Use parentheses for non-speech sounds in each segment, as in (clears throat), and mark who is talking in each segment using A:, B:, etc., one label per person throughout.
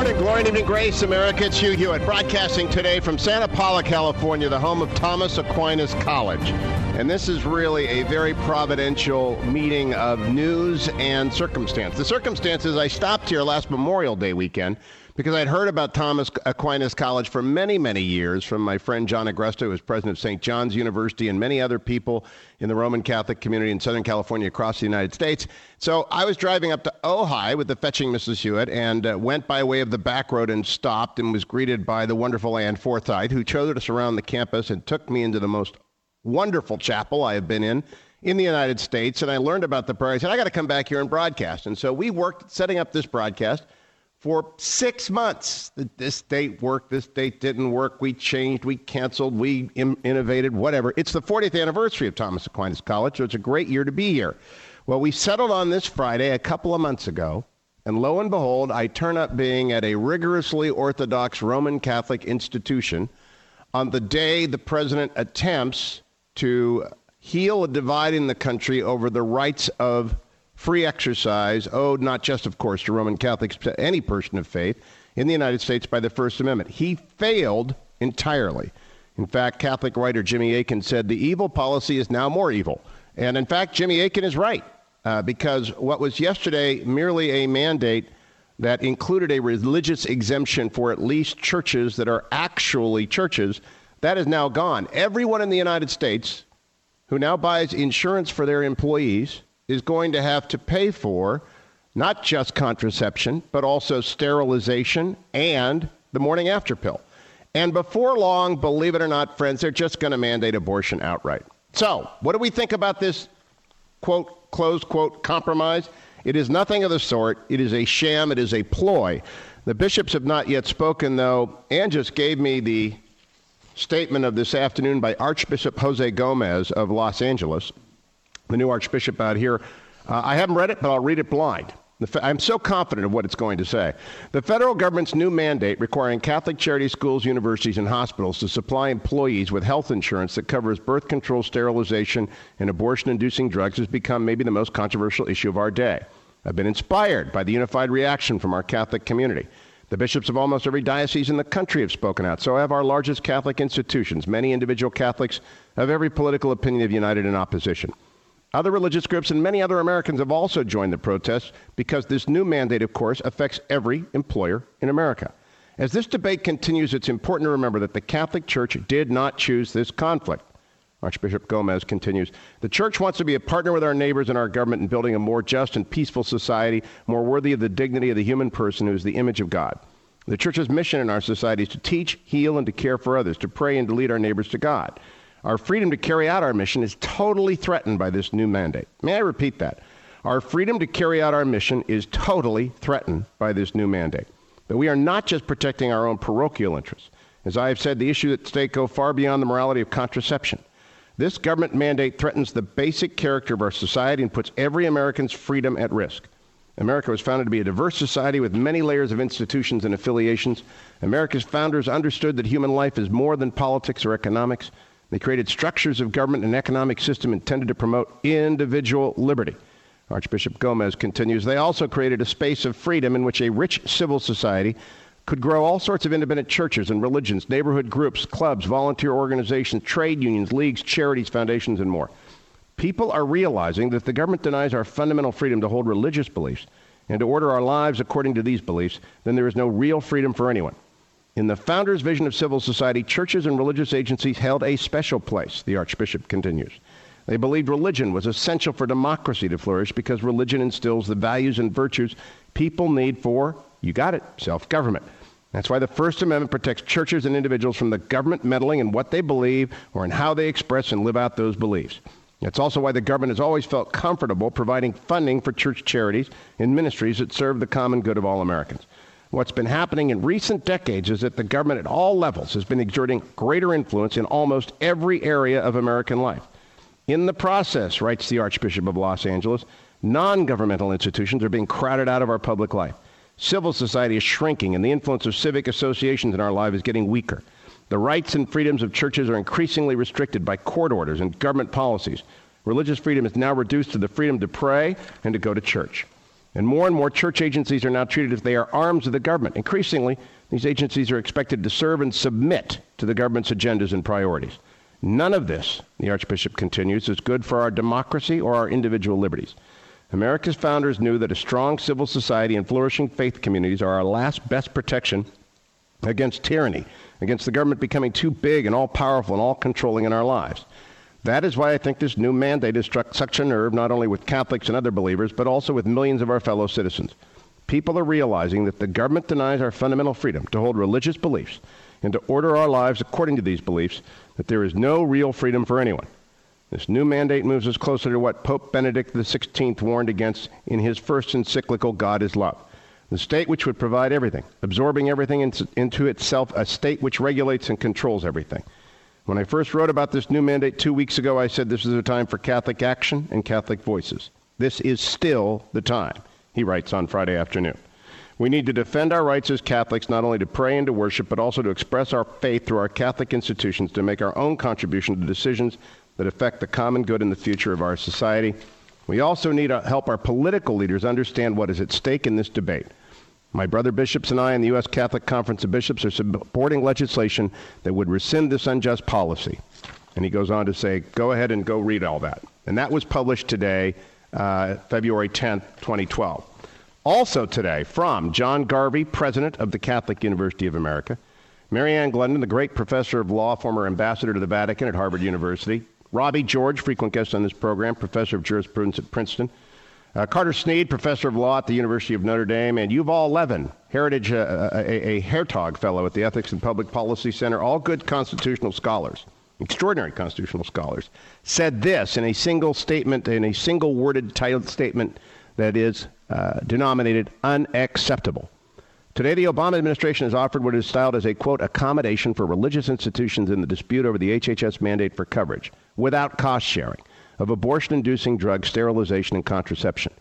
A: Good morning, glory, and evening grace, America. It's Hugh Hewitt broadcasting today from Santa Paula, California, the home of Thomas Aquinas College. And this is really a very providential meeting of news and circumstance. The circumstances I stopped here last Memorial Day weekend because I'd heard about Thomas Aquinas College for many, many years from my friend John Agresto, who was president of St. John's University, and many other people in the Roman Catholic community in Southern California across the United States. So I was driving up to Ojai with the fetching Mrs. Hewitt and uh, went by way of the back road and stopped and was greeted by the wonderful Ann Forsyth, who showed us around the campus and took me into the most wonderful chapel I have been in in the United States. And I learned about the prayer. I said, I got to come back here and broadcast. And so we worked setting up this broadcast for six months. This date worked, this date didn't work. We changed, we canceled, we Im- innovated, whatever. It's the 40th anniversary of Thomas Aquinas College, so it's a great year to be here. Well, we settled on this Friday a couple of months ago, and lo and behold, I turn up being at a rigorously Orthodox Roman Catholic institution on the day the president attempts to heal a divide in the country over the rights of free exercise owed not just, of course, to Roman Catholics, but to any person of faith in the United States by the First Amendment. He failed entirely. In fact, Catholic writer Jimmy Akin said the evil policy is now more evil. And in fact, Jimmy Akin is right, uh, because what was yesterday merely a mandate that included a religious exemption for at least churches that are actually churches, that is now gone. Everyone in the United States who now buys insurance for their employees is going to have to pay for not just contraception, but also sterilization and the morning after pill. And before long, believe it or not, friends, they're just going to mandate abortion outright. So, what do we think about this quote, close quote, compromise? It is nothing of the sort. It is a sham. It is a ploy. The bishops have not yet spoken, though. Ann just gave me the statement of this afternoon by Archbishop Jose Gomez of Los Angeles the new archbishop out here. Uh, I haven't read it, but I'll read it blind. Fe- I'm so confident of what it's going to say. The federal government's new mandate requiring Catholic charity schools, universities, and hospitals to supply employees with health insurance that covers birth control, sterilization, and abortion inducing drugs has become maybe the most controversial issue of our day. I've been inspired by the unified reaction from our Catholic community. The bishops of almost every diocese in the country have spoken out. So have our largest Catholic institutions. Many individual Catholics of every political opinion have united in opposition. Other religious groups and many other Americans have also joined the protests because this new mandate, of course, affects every employer in America. As this debate continues, it's important to remember that the Catholic Church did not choose this conflict. Archbishop Gomez continues The Church wants to be a partner with our neighbors and our government in building a more just and peaceful society, more worthy of the dignity of the human person who is the image of God. The Church's mission in our society is to teach, heal, and to care for others, to pray and to lead our neighbors to God. Our freedom to carry out our mission is totally threatened by this new mandate. May I repeat that? Our freedom to carry out our mission is totally threatened by this new mandate. But we are not just protecting our own parochial interests. As I have said, the issues at stake go far beyond the morality of contraception. This government mandate threatens the basic character of our society and puts every American's freedom at risk. America was founded to be a diverse society with many layers of institutions and affiliations. America's founders understood that human life is more than politics or economics. They created structures of government and economic system intended to promote individual liberty. Archbishop Gomez continues, they also created a space of freedom in which a rich civil society could grow all sorts of independent churches and religions, neighborhood groups, clubs, volunteer organizations, trade unions, leagues, charities, foundations, and more. People are realizing that if the government denies our fundamental freedom to hold religious beliefs and to order our lives according to these beliefs, then there is no real freedom for anyone. In the founder's vision of civil society, churches and religious agencies held a special place, the Archbishop continues. They believed religion was essential for democracy to flourish because religion instills the values and virtues people need for, you got it, self government. That's why the First Amendment protects churches and individuals from the government meddling in what they believe or in how they express and live out those beliefs. That's also why the government has always felt comfortable providing funding for church charities and ministries that serve the common good of all Americans. What's been happening in recent decades is that the government at all levels has been exerting greater influence in almost every area of American life. In the process, writes the Archbishop of Los Angeles, non governmental institutions are being crowded out of our public life. Civil society is shrinking, and the influence of civic associations in our life is getting weaker. The rights and freedoms of churches are increasingly restricted by court orders and government policies. Religious freedom is now reduced to the freedom to pray and to go to church. And more and more church agencies are now treated as they are arms of the government. Increasingly, these agencies are expected to serve and submit to the government's agendas and priorities. None of this, the Archbishop continues, is good for our democracy or our individual liberties. America's founders knew that a strong civil society and flourishing faith communities are our last best protection against tyranny, against the government becoming too big and all powerful and all controlling in our lives. That is why I think this new mandate has struck such a nerve not only with Catholics and other believers, but also with millions of our fellow citizens. People are realizing that the government denies our fundamental freedom to hold religious beliefs and to order our lives according to these beliefs, that there is no real freedom for anyone. This new mandate moves us closer to what Pope Benedict XVI warned against in his first encyclical, God is Love. The state which would provide everything, absorbing everything into itself, a state which regulates and controls everything. When I first wrote about this new mandate two weeks ago, I said this is a time for Catholic action and Catholic voices. This is still the time, he writes on Friday afternoon. We need to defend our rights as Catholics not only to pray and to worship, but also to express our faith through our Catholic institutions to make our own contribution to decisions that affect the common good and the future of our society. We also need to help our political leaders understand what is at stake in this debate. My brother bishops and I in the U.S. Catholic Conference of Bishops are supporting legislation that would rescind this unjust policy. And he goes on to say, go ahead and go read all that. And that was published today, uh, February 10th, 2012. Also today, from John Garvey, president of the Catholic University of America, Mary Ann Glendon, the great professor of law, former ambassador to the Vatican at Harvard University, Robbie George, frequent guest on this program, professor of jurisprudence at Princeton. Uh, Carter Snead, professor of law at the University of Notre Dame, and Yuval Levin, Heritage, uh, a, a Hertog Fellow at the Ethics and Public Policy Center, all good constitutional scholars, extraordinary constitutional scholars, said this in a single statement, in a single worded titled statement that is uh, denominated unacceptable. Today, the Obama administration has offered what is styled as a, quote, accommodation for religious institutions in the dispute over the HHS mandate for coverage without cost sharing of abortion inducing drugs, sterilization, and contraception.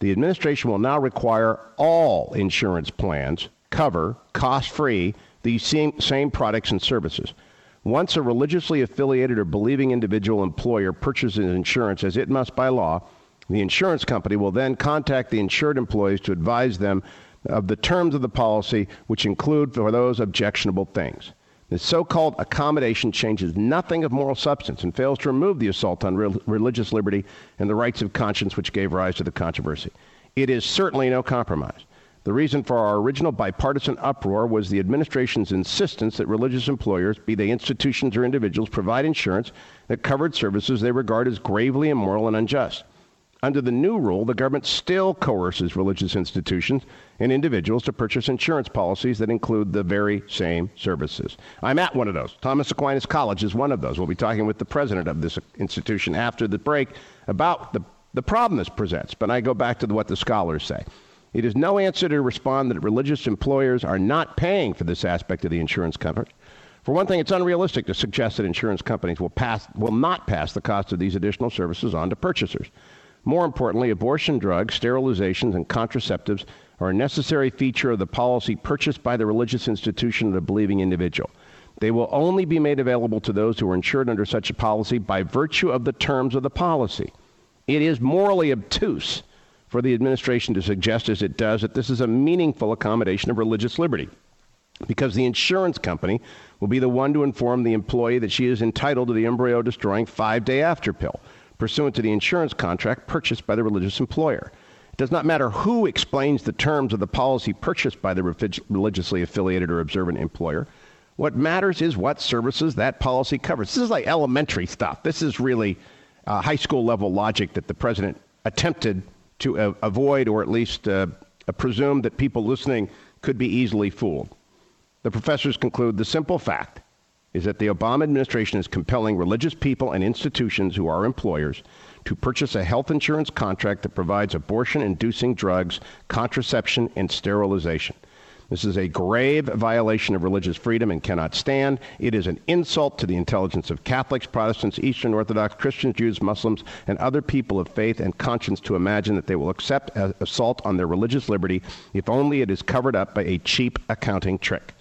A: The administration will now require all insurance plans cover, cost free, these same, same products and services. Once a religiously affiliated or believing individual employer purchases insurance, as it must by law, the insurance company will then contact the insured employees to advise them of the terms of the policy, which include for those objectionable things. The so called accommodation changes nothing of moral substance and fails to remove the assault on re- religious liberty and the rights of conscience which gave rise to the controversy. It is certainly no compromise. The reason for our original bipartisan uproar was the administration's insistence that religious employers, be they institutions or individuals, provide insurance that covered services they regard as gravely immoral and unjust. Under the new rule, the government still coerces religious institutions and individuals to purchase insurance policies that include the very same services. I'm at one of those. Thomas Aquinas College is one of those. We'll be talking with the president of this institution after the break about the, the problem this presents. But I go back to what the scholars say. It is no answer to respond that religious employers are not paying for this aspect of the insurance coverage. For one thing, it's unrealistic to suggest that insurance companies will, pass, will not pass the cost of these additional services on to purchasers. More importantly, abortion drugs, sterilizations, and contraceptives are a necessary feature of the policy purchased by the religious institution of the believing individual. They will only be made available to those who are insured under such a policy by virtue of the terms of the policy. It is morally obtuse for the administration to suggest, as it does, that this is a meaningful accommodation of religious liberty because the insurance company will be the one to inform the employee that she is entitled to the embryo destroying five day after pill pursuant to the insurance contract purchased by the religious employer. It does not matter who explains the terms of the policy purchased by the religiously affiliated or observant employer. What matters is what services that policy covers. This is like elementary stuff. This is really uh, high school level logic that the president attempted to uh, avoid or at least uh, presume that people listening could be easily fooled. The professors conclude the simple fact is that the Obama administration is compelling religious people and institutions who are employers to purchase a health insurance contract that provides abortion inducing drugs, contraception, and sterilization. This is a grave violation of religious freedom and cannot stand. It is an insult to the intelligence of Catholics, Protestants, Eastern Orthodox, Christians, Jews, Muslims, and other people of faith and conscience to imagine that they will accept an assault on their religious liberty if only it is covered up by a cheap accounting trick.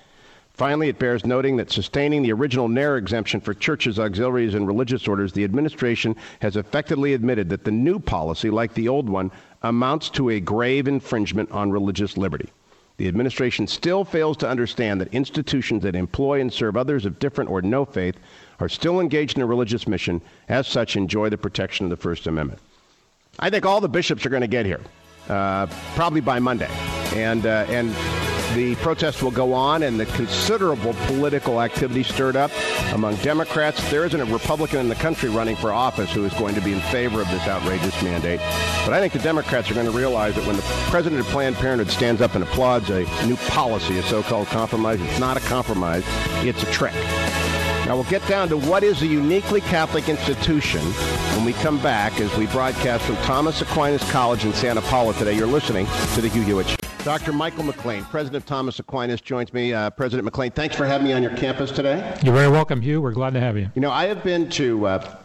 A: Finally, it bears noting that sustaining the original narrow exemption for churches, auxiliaries, and religious orders, the administration has effectively admitted that the new policy, like the old one, amounts to a grave infringement on religious liberty. The administration still fails to understand that institutions that employ and serve others of different or no faith are still engaged in a religious mission, as such, enjoy the protection of the First Amendment. I think all the bishops are going to get here, uh, probably by Monday. And, uh, and the protest will go on and the considerable political activity stirred up among Democrats. There isn't a Republican in the country running for office who is going to be in favor of this outrageous mandate. But I think the Democrats are going to realize that when the president of Planned Parenthood stands up and applauds a new policy, a so-called compromise, it's not a compromise, it's a trick. Now we'll get down to what is a uniquely Catholic institution when we come back as we broadcast from Thomas Aquinas College in Santa Paula today. You're listening to the Hugh Hewitt Show. Dr. Michael McLean, president of Thomas Aquinas, joins me. Uh, president McLean, thanks for having me on your campus today.
B: You're very welcome, Hugh. We're glad to have you.
A: You know, I have been to uh,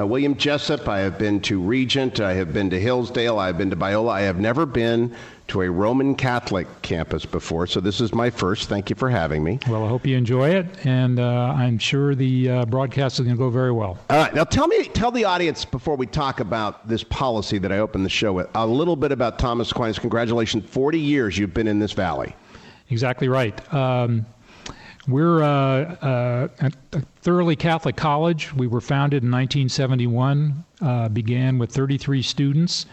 A: uh, William Jessup, I have been to Regent, I have been to Hillsdale, I have been to Biola. I have never been to a Roman Catholic campus before, so this is my first. Thank you for having me.
B: Well, I hope you enjoy it, and uh, I'm sure the uh, broadcast is going to go very well.
A: All right, now tell me, tell the audience before we talk about this policy that I opened the show with, a little bit about Thomas Aquinas. Congratulations, 40 years you've been in this valley.
B: Exactly right. Um, we're uh, uh, a thoroughly Catholic college. We were founded in 1971. Uh, began with 33 students.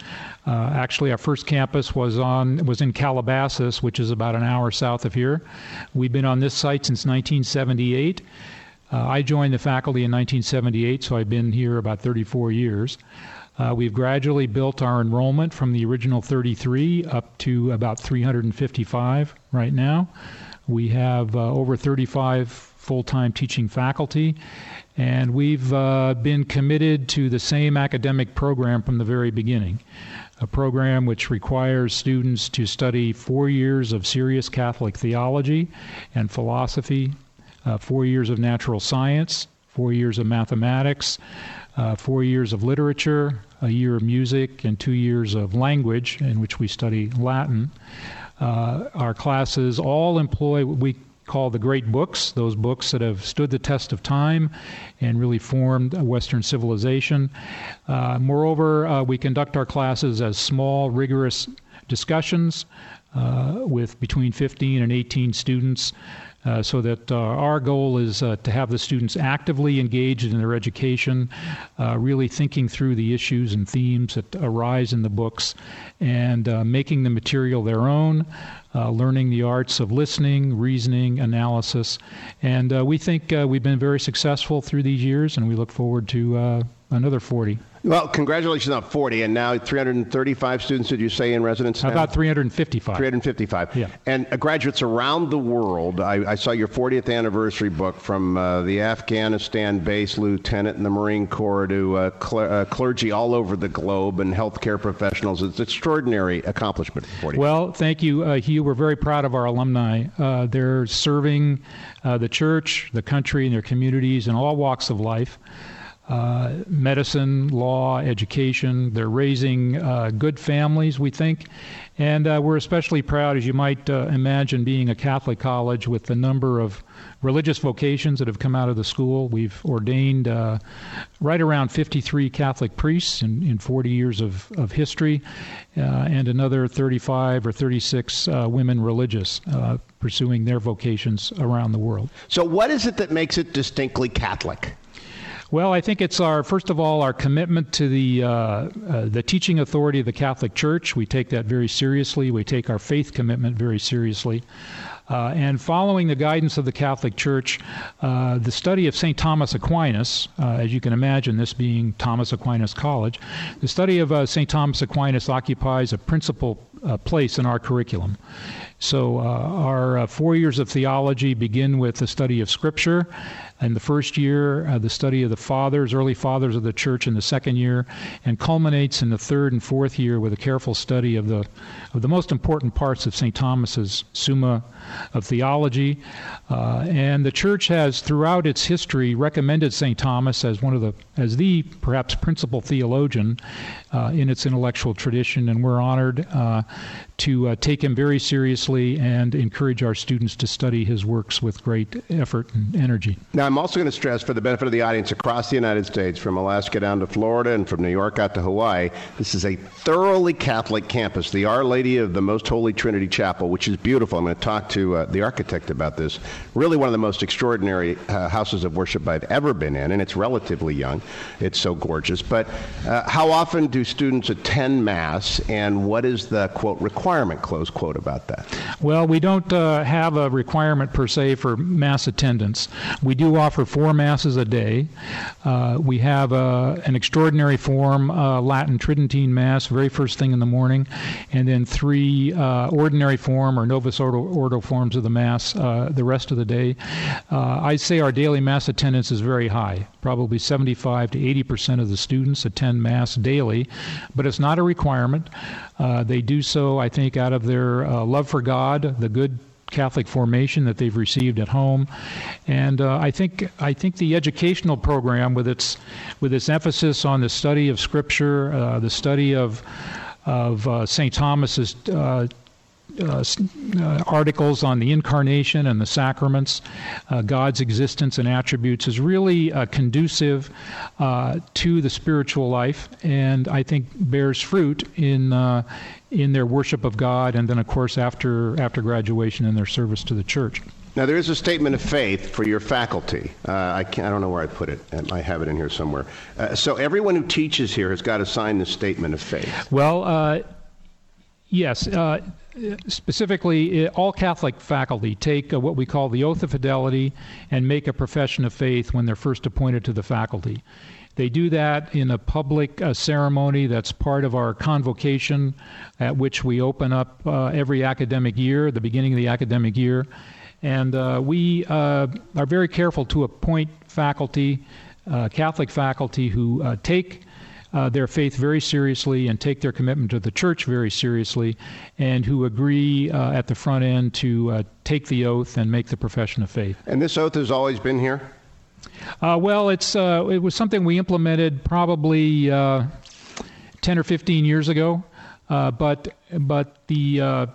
B: Uh, actually, our first campus was on was in Calabasas, which is about an hour south of here. We've been on this site since 1978. Uh, I joined the faculty in 1978, so I've been here about 34 years. Uh, we've gradually built our enrollment from the original 33 up to about 355 right now. We have uh, over 35 full time teaching faculty, and we've uh, been committed to the same academic program from the very beginning. A program which requires students to study four years of serious Catholic theology and philosophy, uh, four years of natural science, four years of mathematics, uh, four years of literature, a year of music, and two years of language, in which we study Latin. Uh, our classes all employ what we call the great books, those books that have stood the test of time and really formed Western civilization. Uh, moreover, uh, we conduct our classes as small, rigorous discussions uh, with between 15 and 18 students. Uh, so that uh, our goal is uh, to have the students actively engaged in their education, uh, really thinking through the issues and themes that arise in the books, and uh, making the material their own, learning the arts of listening, reasoning, analysis. And we think we've been very successful through these years, and we look forward to another 40.
A: Well, congratulations on 40, and now 335 students, did you say, in residence? Now?
B: About 355.
A: 355.
B: Yeah.
A: And uh, graduates around the world. I, I, saw your 40th anniversary book from uh, the Afghanistan base lieutenant in the Marine Corps to uh, cl- uh, clergy all over the globe and healthcare professionals. It's an extraordinary accomplishment. 40.
B: Well, thank you, uh, Hugh. We're very proud of our alumni. Uh, they're serving the church, the country, and their communities in all walks of life uh, medicine, law, education. They're raising uh, good families, we think. And uh, we're especially proud, as you might uh, imagine, being a Catholic college with the number of religious vocations that have come out of the school. We've ordained uh, right around 53 Catholic priests in, in 40 years of, of history, uh, and another 35 or 36 women religious pursuing their vocations around the world.
A: So, what is it that makes it distinctly Catholic?
B: Well, I think it's our first of all our commitment to the uh, uh, the teaching authority of the Catholic Church. We take that very seriously. We take our faith commitment very seriously. Uh, and following the guidance of the Catholic Church, uh, the study of St. Thomas Aquinas, uh, as you can imagine, this being Thomas Aquinas College, the study of uh, St. Thomas Aquinas occupies a principal uh, place in our curriculum. So, uh, our four years of theology begin with the study of Scripture in the first year, uh, the study of the fathers, early fathers of the church in the second year, and culminates in the third and fourth year with a careful study of the of the most important parts of St. Thomas's Summa of Theology. Uh, and the church has, throughout its history, recommended St. Thomas as one of the as the perhaps principal theologian uh, in its intellectual tradition, and we're honored uh, to uh, take him very seriously seriously and encourage our students to study his works with great effort and energy.
A: Now, I'm also going to stress, for the benefit of the audience across the United States, from Alaska down to Florida and from New York out to Hawaii, this is a thoroughly Catholic campus. The Our Lady of the Most Holy Trinity Chapel, which is beautiful. I'm going to talk to uh, the architect about this. Really, one of the most extraordinary uh, houses of worship I've ever been in, and it's relatively young. It's so gorgeous. But uh, how often do students attend Mass, and what is the quote requirement close quote about that?
B: Well, we don't uh, have a requirement per se for Mass attendance. We do offer four Masses a day. Uh, we have uh, an extraordinary form, Latin Tridentine Mass, very first thing in the morning, and then three ordinary form or Novus Ordo, Ordo forms of the Mass the rest of the day. I'd say our daily Mass attendance is very high. Probably 75 to 80 percent of the students attend Mass daily, but it's not a requirement. Uh, they do so, I think, out of their uh, love for God, the good Catholic formation that they've received at home, and uh, I think I think the educational program, with its with its emphasis on the study of Scripture, uh, the study of of uh, St. Thomas's uh, uh, articles on the incarnation and the sacraments, uh, God's existence and attributes, is really uh, conducive uh, to the spiritual life, and I think bears fruit in uh, in their worship of God, and then of course after after graduation in their service to the church.
A: Now, there is a statement of faith for your faculty. Uh, I, I, don't know where I put it. I have it in here somewhere. Uh, so, everyone who teaches here has got to sign the statement of faith.
B: Well, uh, yes specifically, all Catholic faculty take what we call the oath of fidelity and make a profession of faith when they're first appointed to the faculty. They do that in a public uh, ceremony that's part of our convocation, at which we open up uh, every academic year, the beginning of the academic year. And uh, we uh, are very careful to appoint faculty, uh, Catholic faculty, who uh, take uh, their faith very seriously and take their commitment to the church very seriously, and who agree uh, at the front end to uh, take the oath and make the profession of faith.
A: And this oath has always been here?
B: Uh, well, it's uh, it was something we implemented probably uh, 10 or 15 years ago, but but the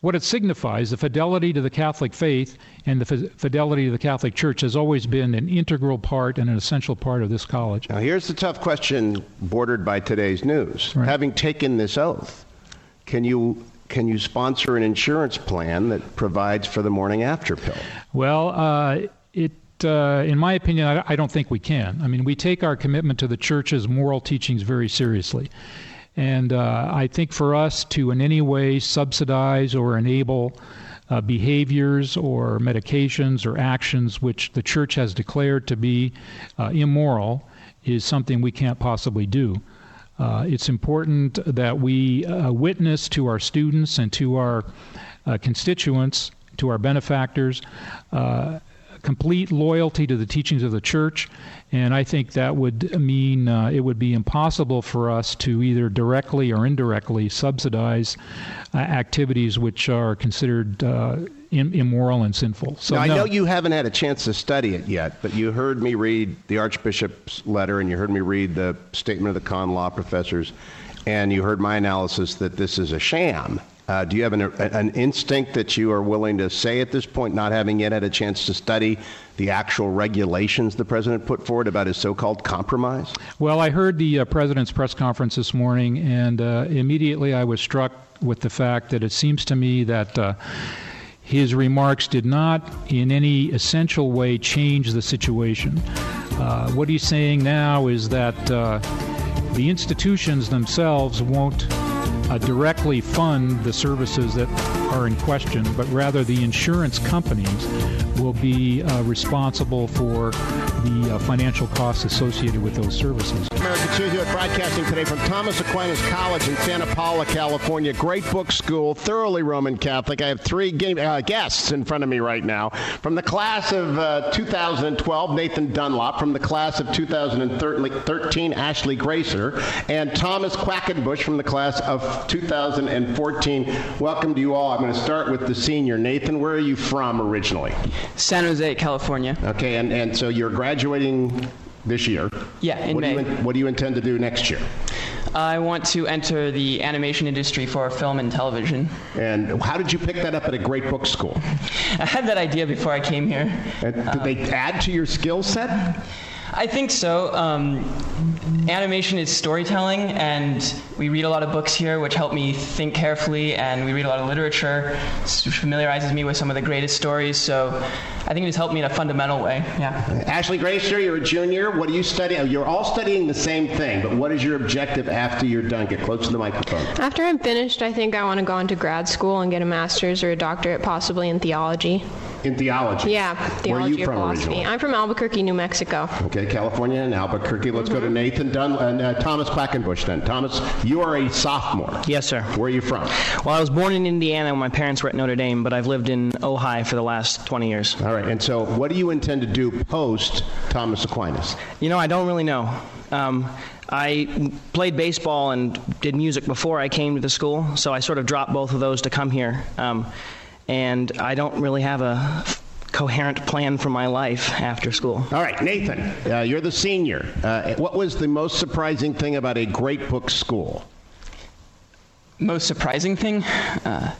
B: what it signifies, the fidelity to the Catholic faith and the fidelity of the Catholic Church, has always been an integral part and an essential part of this college.
A: Now, here's the tough question bordered by today's news. Right. Having taken this oath, can you can you sponsor an insurance plan that provides for the morning after pill?
B: Well, uh, it uh, in my opinion, I, I, don't think we can. I mean, we take our commitment to the church's moral teachings very seriously. And uh, I think for us to in any way subsidize or enable uh, behaviors or medications or actions which the church has declared to be uh, immoral is something we can't possibly do. Uh, it's important that we uh, witness to our students and to our uh, constituents, to our benefactors, complete loyalty to the teachings of the church and I think that would mean uh, it would be impossible for us to either directly or indirectly subsidize uh, activities which are considered uh, in, immoral and sinful.
A: So now, I know you haven't had a chance to study it yet, but you heard me read the Archbishop's letter and you heard me read the statement of the con law professors, and you heard my analysis that this is a sham. Uh, do you have an, an, instinct that you are willing to say at this point, not having yet had a chance to study the actual regulations the president put forward about his so-called compromise?
B: Well, I heard the uh, president's press conference this morning, and uh, immediately I was struck with the fact that it seems to me that uh, his remarks did not in any essential way change the situation. Uh, what he's saying now is that uh, the institutions themselves won't uh, directly fund the services that are in question, but rather the insurance companies be uh, responsible for the uh, financial costs associated with those services.
A: America Cheers broadcasting today from Thomas Aquinas College in Santa Paula, California. Great book school, thoroughly Roman Catholic. I have three game, uh, guests in front of me right now. From the class of uh, 2012, Nathan Dunlop. From the class of 2013, Ashley Gracer. And Thomas Quackenbush from the class of 2014. Welcome to you all. I'm going to start with the senior. Nathan, where are you from originally?
C: San Jose, California.
A: Okay, and, and so you're graduating this year.
C: Yeah, in
A: what
C: May.
A: Do you, what do you intend to do next year?
C: I want to enter the animation industry for film and television.
A: And how did you pick that up at a great book school? (laughs)
C: I had that idea before I came here.
A: And did they um, add to your skill set?
C: I think so. Um, animation is storytelling, and we read a lot of books here, which help me think carefully, and we read a lot of literature, which familiarizes me with some of the greatest stories. So I think it has helped me in a fundamental way. Yeah.
A: Ashley Gracer, you're a junior. What are you studying? You're all studying the same thing, but what is your objective after you're done? Get close to the microphone.
D: After I'm finished, I think I want to go into grad school and get a master's or a doctorate, possibly in theology.
A: In theology?
D: Yeah,
A: Where are
D: theology
A: you
D: or
A: from
D: philosophy.
A: originally?
D: I'm from Albuquerque, New Mexico.
A: Okay, California and Albuquerque. Let's go to Nathan Dunn and uh, Thomas Quackenbush then. Thomas, you are a sophomore.
E: Yes, sir.
A: Where are you from?
E: Well, I was born in Indiana when my parents were at Notre Dame, but I've lived in Ojai for the last 20 years.
A: All right, and so what do you intend to do post Thomas Aquinas?
E: You know, I don't really know. Um, I played baseball and did music before I came to the school, so I sort of dropped both of those to come here. Um, and I don't really have a coherent plan for my life after school.
A: All right, Nathan, uh, you're the senior. Uh, what was the most surprising thing about a great book school?
C: Most surprising thing? Uh,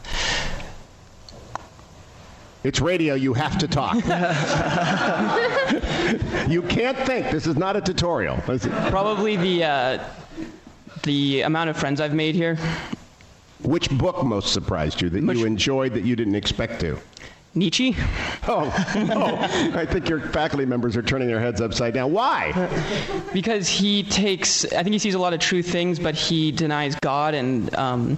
A: It's radio, you have to talk. (laughs) you can't think. This is not a tutorial.
C: Probably the uh, the amount of friends I've made here.
A: Which book most surprised you that
C: Which-
A: you enjoyed that you didn't expect to?
C: Nietzsche,
A: Oh, oh, I think your faculty members are turning their heads upside down. Why?
C: because he takes. I think he sees a lot of true things, but he denies God and. Um,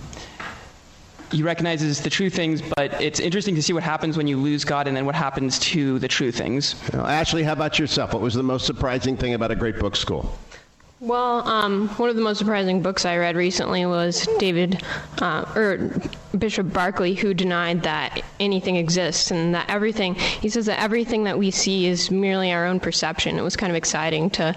C: he recognizes the true things, but it's interesting to see what happens when you lose God and then what happens to the true things.
A: Now, Ashley, how about yourself? What was the most surprising thing about a great book school?
D: Well, um, one of the most surprising books I read recently was David, uh, or Bishop Berkeley, who denied that anything exists and that everything, he says that everything that we see is merely our own perception. It was kind of exciting to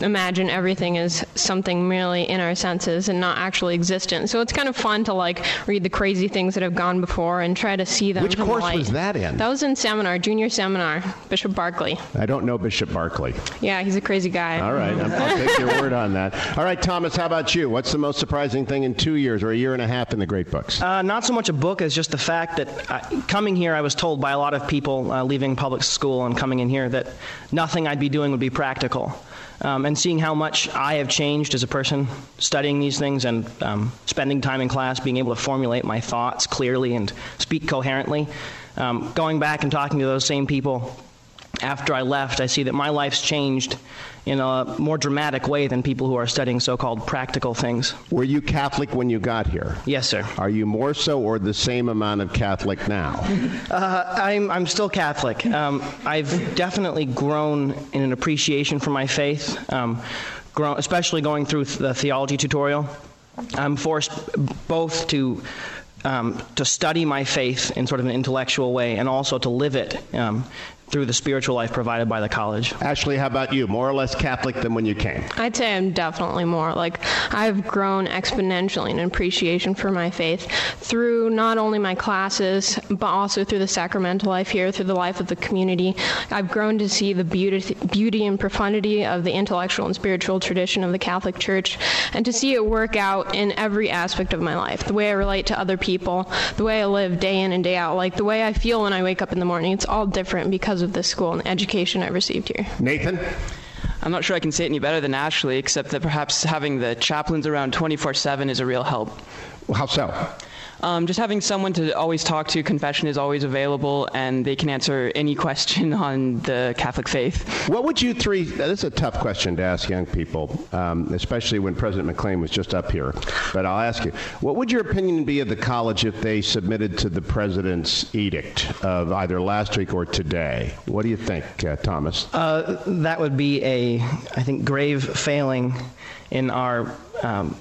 D: imagine everything as something merely in our senses and not actually existent. So it's kind of fun to like read the crazy things that have gone before and try to see them.
A: Which course
D: light.
A: was that in?
D: That was in seminar, junior seminar, Bishop Berkeley.
A: I don't know Bishop Berkeley.
D: Yeah, he's a crazy guy.
A: All right, I'm- (laughs) I'll take your word on that. All right, Thomas, how about you? What's the most surprising thing in two years or a year and a half in the great books?
E: Uh, not so much a book as just the fact that I, coming here, I was told by a lot of people uh, leaving public school and coming in here that nothing I'd be doing would be practical. Um, and seeing how much I have changed as a person studying these things and um, spending time in class, being able to formulate my thoughts clearly and speak coherently. Um, going back and talking to those same people after I left, I see that my life's changed in a more dramatic way than people who are studying so called practical things.
A: Were you Catholic when you got here?
E: Yes, sir.
A: Are you more so or the same amount of Catholic now?
E: I'm, I'm still Catholic. Um, I've definitely grown in an appreciation for my faith, um, grown, especially going through the theology tutorial. I'm forced both to um, to study my faith in sort of an intellectual way and also to live it um, through the spiritual life provided by the college.
A: Ashley, how about you? More or less Catholic than when you came?
D: I'd say I'm definitely more. Like, I've grown exponentially in appreciation for my faith through not only my classes, but also through the sacramental life here, through the life of the community. I've grown to see the beauty, beauty and profundity of the intellectual and spiritual tradition of the Catholic Church, and to see it work out in every aspect of my life the way I relate to other people, the way I live day in and day out, like the way I feel when I wake up in the morning. It's all different because of this school and the education I received here.
A: Nathan?
C: I'm not sure I can say it any better than Ashley, except that perhaps having the chaplains around 24 7 is a real help.
A: How so?
C: Um, just having someone to always talk to, confession is always available, and they can answer any (laughs) question on the Catholic faith.
A: What would you three? This is a tough question to ask young people, um, especially when President McLean was just up here. But I'll ask you: What would your opinion be of the college if they submitted to the president's edict of either last week or today? What do you think, uh, Thomas?
E: Uh, that would be a, I think, grave failing in our um,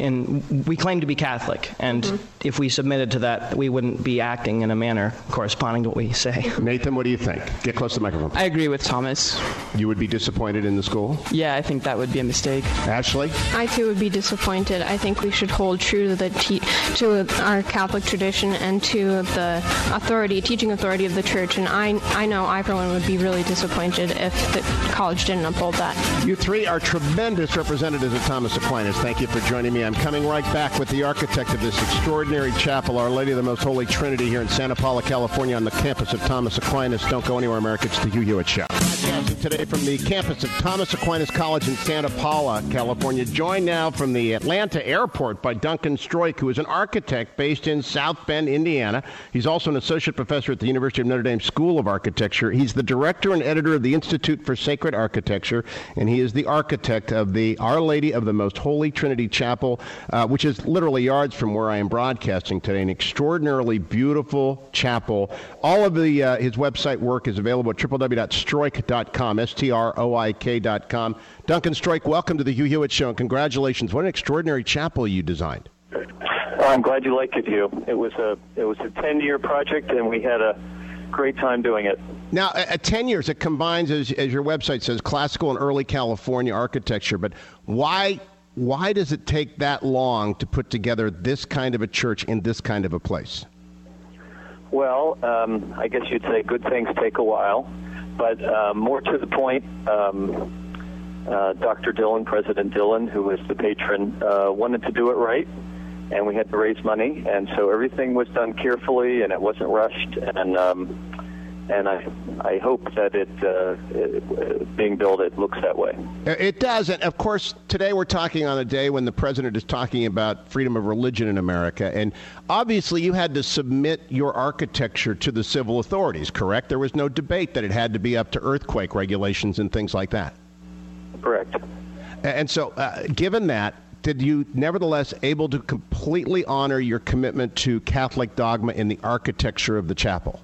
E: in we claim to be Catholic, and mm-hmm. if we submitted to that, we wouldn't be acting in a manner corresponding to what we say.
A: Nathan, what do you think? Get close to the microphone.
C: I agree with Thomas.
A: You would be disappointed in the school?
C: Yeah, I think that would be a mistake.
A: Ashley?
D: I too would be disappointed. I think we should hold true to the te- to our Catholic tradition and to the authority, teaching authority of the church. And I, I know I for one would be really disappointed if the college didn't uphold that.
A: You three are tremendous representatives of Thomas Aquinas. Thank you for joining me. I'm coming right back with the architect of this extraordinary chapel, Our Lady of the Most Holy Trinity, here in Santa Paula, California, on the campus of Thomas Aquinas. Don't go anywhere, America. It's the Hugh Hewitt Show. Today from the campus of Thomas Aquinas College in Santa Paula, California. Joined now from the Atlanta airport by Duncan Stroik, who is an architect based in South Bend, Indiana. He's also an associate professor at the University of Notre Dame School of Architecture. He's the director and editor of the Institute for Sacred Architecture, and he is the architect of the Our Lady of the Most Holy Trinity Chapel, uh, which is literally yards from where I am broadcasting today. An extraordinarily beautiful chapel. All of the uh, his website work is available at www.stroik.com, S-T-R-O-I-K.com. Duncan Stroik, welcome to the Hugh Hewitt Show, and congratulations. What an extraordinary chapel you designed.
F: I'm glad you liked it, Hugh. It was a it was a 10 year project, and we had a great time doing it.
A: Now, at 10 years, it combines, as, as your website says, classical and early California architecture. But why why does it take that long to put together this kind of a church in this kind of a place?
F: Well, um, I guess you'd say good things take a while, but uh, more to the point, um, uh, Dr. Dillon, President Dillon, who was the patron, uh, wanted to do it right and we had to raise money, and so everything was done carefully, and it wasn't rushed, and um, and I I hope that it, uh, it, being built it looks that way.
A: It does, and of course today we're talking on a day when the president is talking about freedom of religion in America, and obviously you had to submit your architecture to the civil authorities, correct? There was no debate that it had to be up to earthquake regulations and things like that.
F: Correct.
A: And so, uh, given that, did you nevertheless able to completely honor your commitment to Catholic dogma in the architecture of the chapel?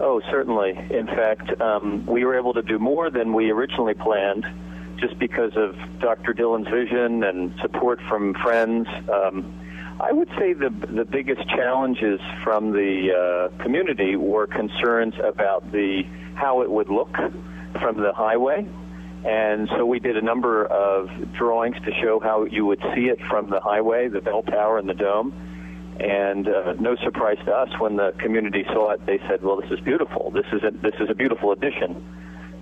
F: Oh, certainly. In fact, um, we were able to do more than we originally planned just because of Dr. Dillon's vision and support from friends. Um, I would say the the biggest challenges from the uh, community were concerns about the how it would look from the highway. And so we did a number of drawings to show how you would see it from the highway, the bell tower, and the dome. And uh, no surprise to us when the community saw it, they said, "Well, this is beautiful. This is a, this is a beautiful addition."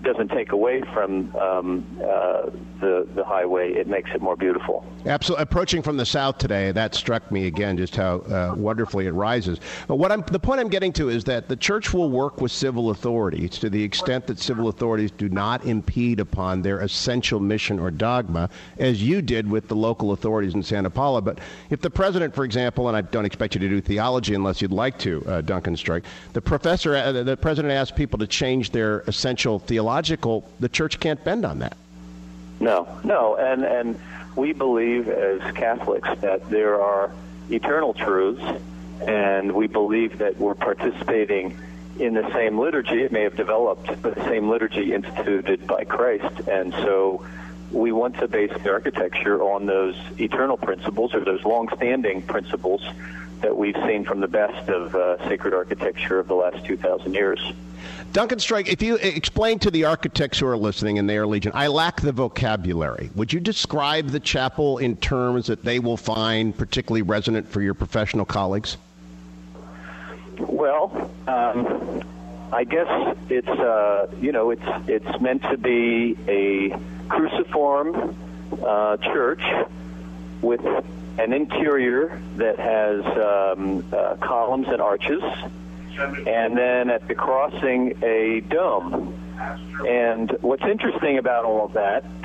F: Doesn't take away from um, uh, the the highway. It makes it more beautiful.
A: Absolutely. Approaching from the south today, that struck me again, just how uh, wonderfully it rises. But what I'm the point I'm getting to is that the church will work with civil authorities to the extent that civil authorities do not impede upon their essential mission or dogma, as you did with the local authorities in Santa Paula. But if the president, for example, and I don't expect you to do theology unless you'd like to, uh, Duncan Stroik, the professor, uh, the president asked people to change their essential theology logical, the church can't bend on that.
F: No, no, and and we believe as Catholics that there are eternal truths, and we believe that we're participating in the same liturgy. It may have developed, but the same liturgy instituted by Christ, and so we want to base the architecture on those eternal principles or those long-standing principles that we've seen from the best of uh, sacred architecture of the last 2,000 years.
A: Duncan Stroik, if you explain to the architects who are listening in the Air Legion, I lack the vocabulary. Would you describe the chapel in terms that they will find particularly resonant for your professional colleagues?
F: Well, um, I guess it's uh, you know it's it's meant to be a cruciform uh, church with an interior that has um, uh, columns and arches, and then at the crossing, a dome. And what's interesting about all of that (clears throat)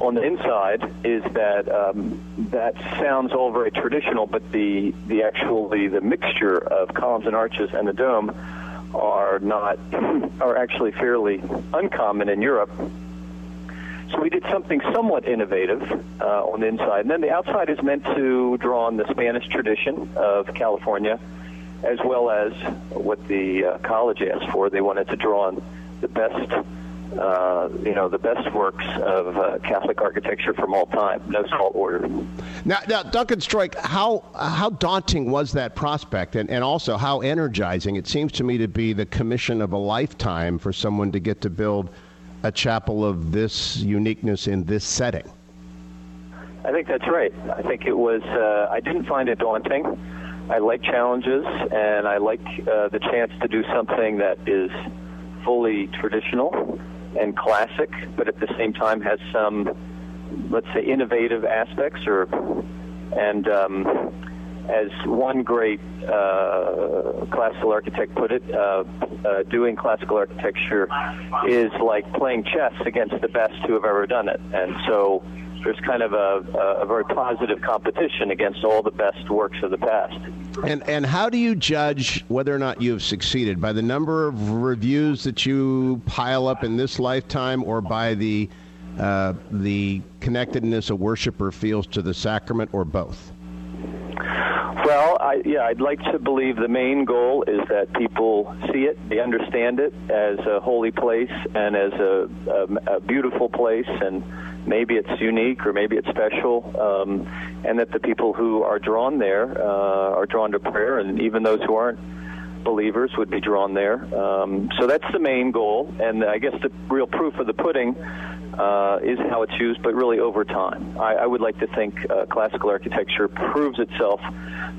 F: on the inside is that um, that sounds all very traditional, but the the actually the mixture of columns and arches and the dome are not (clears throat) are actually fairly uncommon in Europe. So we did something somewhat innovative uh, on the inside. And then the outside is meant to draw on the Spanish tradition of California, as well as what the uh, college asked for. They wanted to draw on the best uh, you know, the best works of uh, Catholic architecture from all time. No small order.
A: Now, now Duncan Stroik, how how daunting was that prospect, and, and also how energizing? It seems to me to be the commission of a lifetime for someone to get to build a chapel of this uniqueness in this setting.
F: I think that's right. I think it was. Uh, I didn't find it daunting. I like challenges, and I like uh, the chance to do something that is fully traditional and classic, but at the same time has some, let's say, innovative aspects. Or and um, as one great uh, classical architect put it, uh, uh, doing classical architecture is like playing chess against the best who have ever done it, and so there's kind of a, a, very positive competition against all the best works of the past.
A: And and how do you judge whether or not you've succeeded by the number of reviews that you pile up in this lifetime, or by the uh, the connectedness a worshiper feels to the sacrament, or both?
F: Well, I, yeah, I'd like to believe the main goal is that people see it, they understand it as a holy place and as a, a, a beautiful place, and maybe it's unique or maybe it's special, um, and that the people who are drawn there uh, are drawn to prayer, and even those who aren't believers would be drawn there. Um, so that's the main goal, and I guess the real proof of the pudding uh, is how it's used, but really over time. I, I would like to think uh, classical architecture proves itself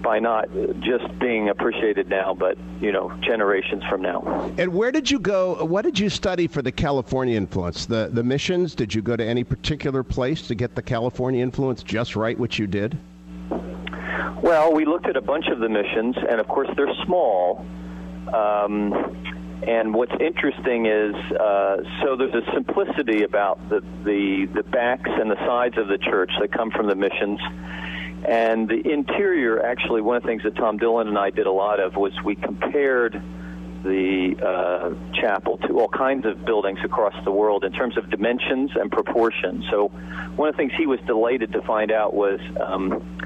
F: by not just being appreciated now, but you know, generations from now.
A: And where did you go? What did you study for the California influence? The the missions? Did you go to any particular place to get the California influence just right, which you did?
F: Well, we looked at a bunch of the missions, and of course they're small. Um, and what's interesting is, uh, so there's a simplicity about the, the the backs and the sides of the church that come from the missions, and the interior. Actually, one of the things that Tom Dillon and I did a lot of was we compared the uh, chapel to all kinds of buildings across the world in terms of dimensions and proportions. So, one of the things he was delighted to find out was um,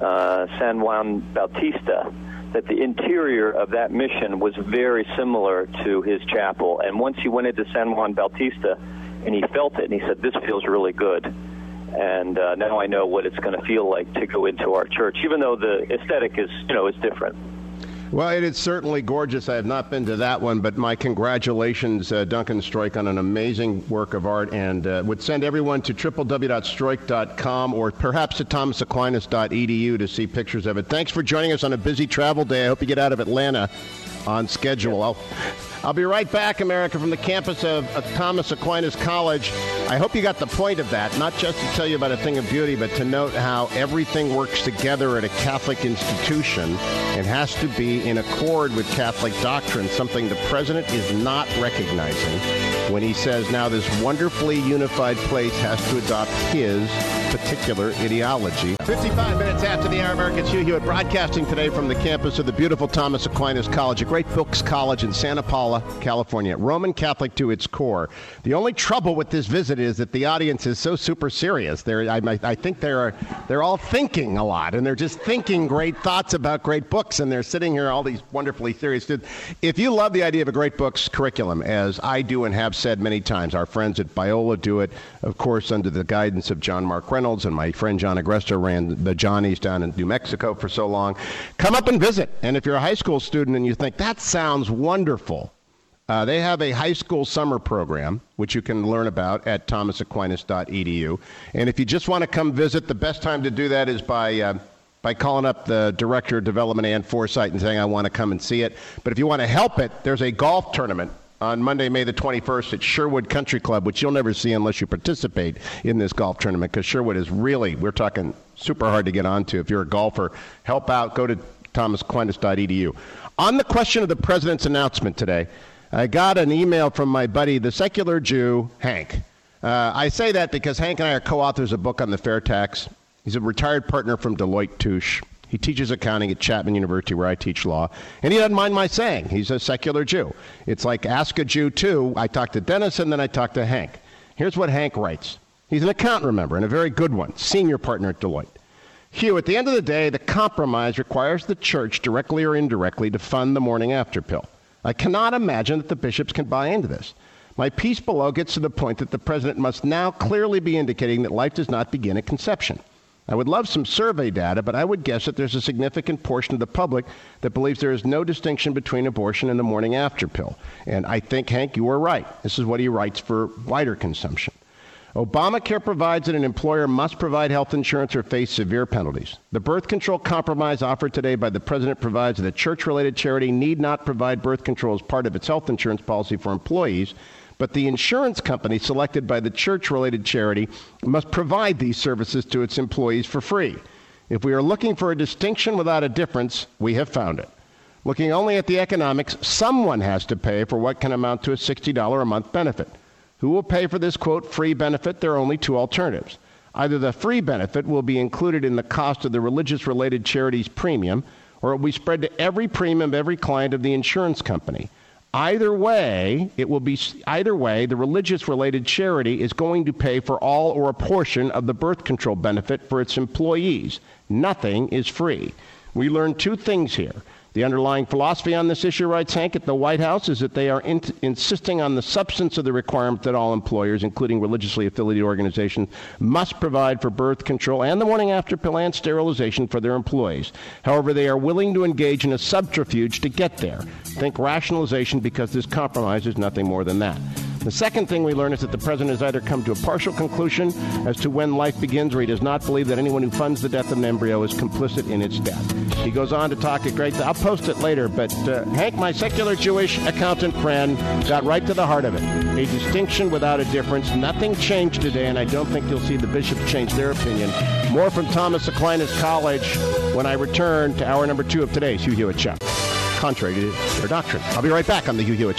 F: uh, San Juan Bautista that the interior of that mission was very similar to his chapel. And once he went into San Juan Bautista and he felt it, and he said, "This feels really good." And uh, now I know what it's going to feel like to go into our church, even though the aesthetic is, you know, is different.
A: Well, it is certainly gorgeous. I have not been to that one, but my congratulations, uh, Duncan Stroik, on an amazing work of art, and uh, would send everyone to www.stroik.com or perhaps to thomasaquinas.edu to see pictures of it. Thanks for joining us on a busy travel day. I hope you get out of Atlanta on schedule. I'll, I'll be right back, America, from the campus of, of Thomas Aquinas College. I hope you got the point of that, not just to tell you about a thing of beauty, but to note how everything works together at a Catholic institution and has to be in accord with Catholic doctrine, something the president is not recognizing when he says now this wonderfully unified place has to adopt his particular ideology. 55 minutes after the hour, American Hugh Hewitt broadcasting today from the campus of the beautiful Thomas Aquinas College, a great books college in Santa Paula, California. Roman Catholic to its core. The only trouble with this visit is that the audience is so super serious. They're, I, I think they're, they're all thinking a lot, and they're just thinking great thoughts about great books, and they're sitting here, all these wonderfully serious dudes. If you love the idea of a great books curriculum, as I do and have said many times, our friends at Biola do it, of course, under the guidance of John Mark Reynolds, and my friend John Agresto ran the Johnnies down in New Mexico for so long. Come up and visit. And if you're a high school student and you think, that sounds wonderful, uh, they have a high school summer program, which you can learn about at thomasaquinas.edu. And if you just want to come visit, the best time to do that is by uh, by calling up the director of development, Anne Forsyth and saying, I want to come and see it. But if you want to help it, there's a golf tournament on Monday, May the 21st at Sherwood Country Club, which you'll never see unless you participate in this golf tournament because Sherwood is really, we're talking super hard to get onto. If you're a golfer, help out, go to thomasaquinas.edu. On the question of the president's announcement today, I got an email from my buddy, the secular Jew, Hank. Uh, I say that because Hank and I are co authors of a book on the fair tax. He's a retired partner from Deloitte Touche. He teaches accounting at Chapman University, where I teach law, and he doesn't mind my saying he's a secular Jew. It's like ask a Jew too. I talked to Dennis, and then I talked to Hank. Here's what Hank writes. He's an accountant, remember, and a very good one, senior partner at Deloitte. Hugh, at the end of the day, the compromise requires the church, directly or indirectly, to fund the morning after pill. I cannot imagine that the bishops can buy into this. My piece below gets to the point that the president must now clearly be indicating that life does not begin at conception. I would love some survey data, but I would guess that there's a significant portion of the public that believes there is no distinction between abortion and the morning after pill. And I think, Hank, you are right. This is what he writes for wider consumption. Obamacare provides that an employer must provide health insurance or face severe penalties. The birth control compromise offered today by the president provides that a church related charity need not provide birth control as part of its health insurance policy for employees, but the insurance company selected by the church related charity must provide these services to its employees for free. If we are looking for a distinction without a difference, we have found it. Looking only at the economics, someone has to pay for what can amount to a $60 a month benefit. Who will pay for this, quote, free benefit? There are only two alternatives. Either the free benefit will be included in the cost of the religious related charity's premium, or it will be spread to every premium of every client of the insurance company. Either way, it will be either way, the religious related charity is going to pay for all or a portion of the birth control benefit for its employees. Nothing is free. We learned two things here. The underlying philosophy on this issue, writes Hank, at the White House is that they are in- insisting on the substance of the requirement that all employers, including religiously affiliated organizations, must provide for birth control and the morning after pill and sterilization for their employees. However, they are willing to engage in a subterfuge to get there. Think rationalization because this compromise is nothing more than that. The second thing we learn is that the president has either come to a partial conclusion as to when life begins or he does not believe that anyone who funds the death of an embryo is complicit in its death. He goes on to talk at great. I'll post it later, but uh, Hank, my secular Jewish accountant friend, got right to the heart of it. A distinction without a difference. Nothing changed today, and I don't think you'll see the bishops change their opinion. More from Thomas Aquinas College when I return to hour number two of today's Hugh Hewitt Show. Contrary to their doctrine. I'll be right back on the Hugh Hewitt Show.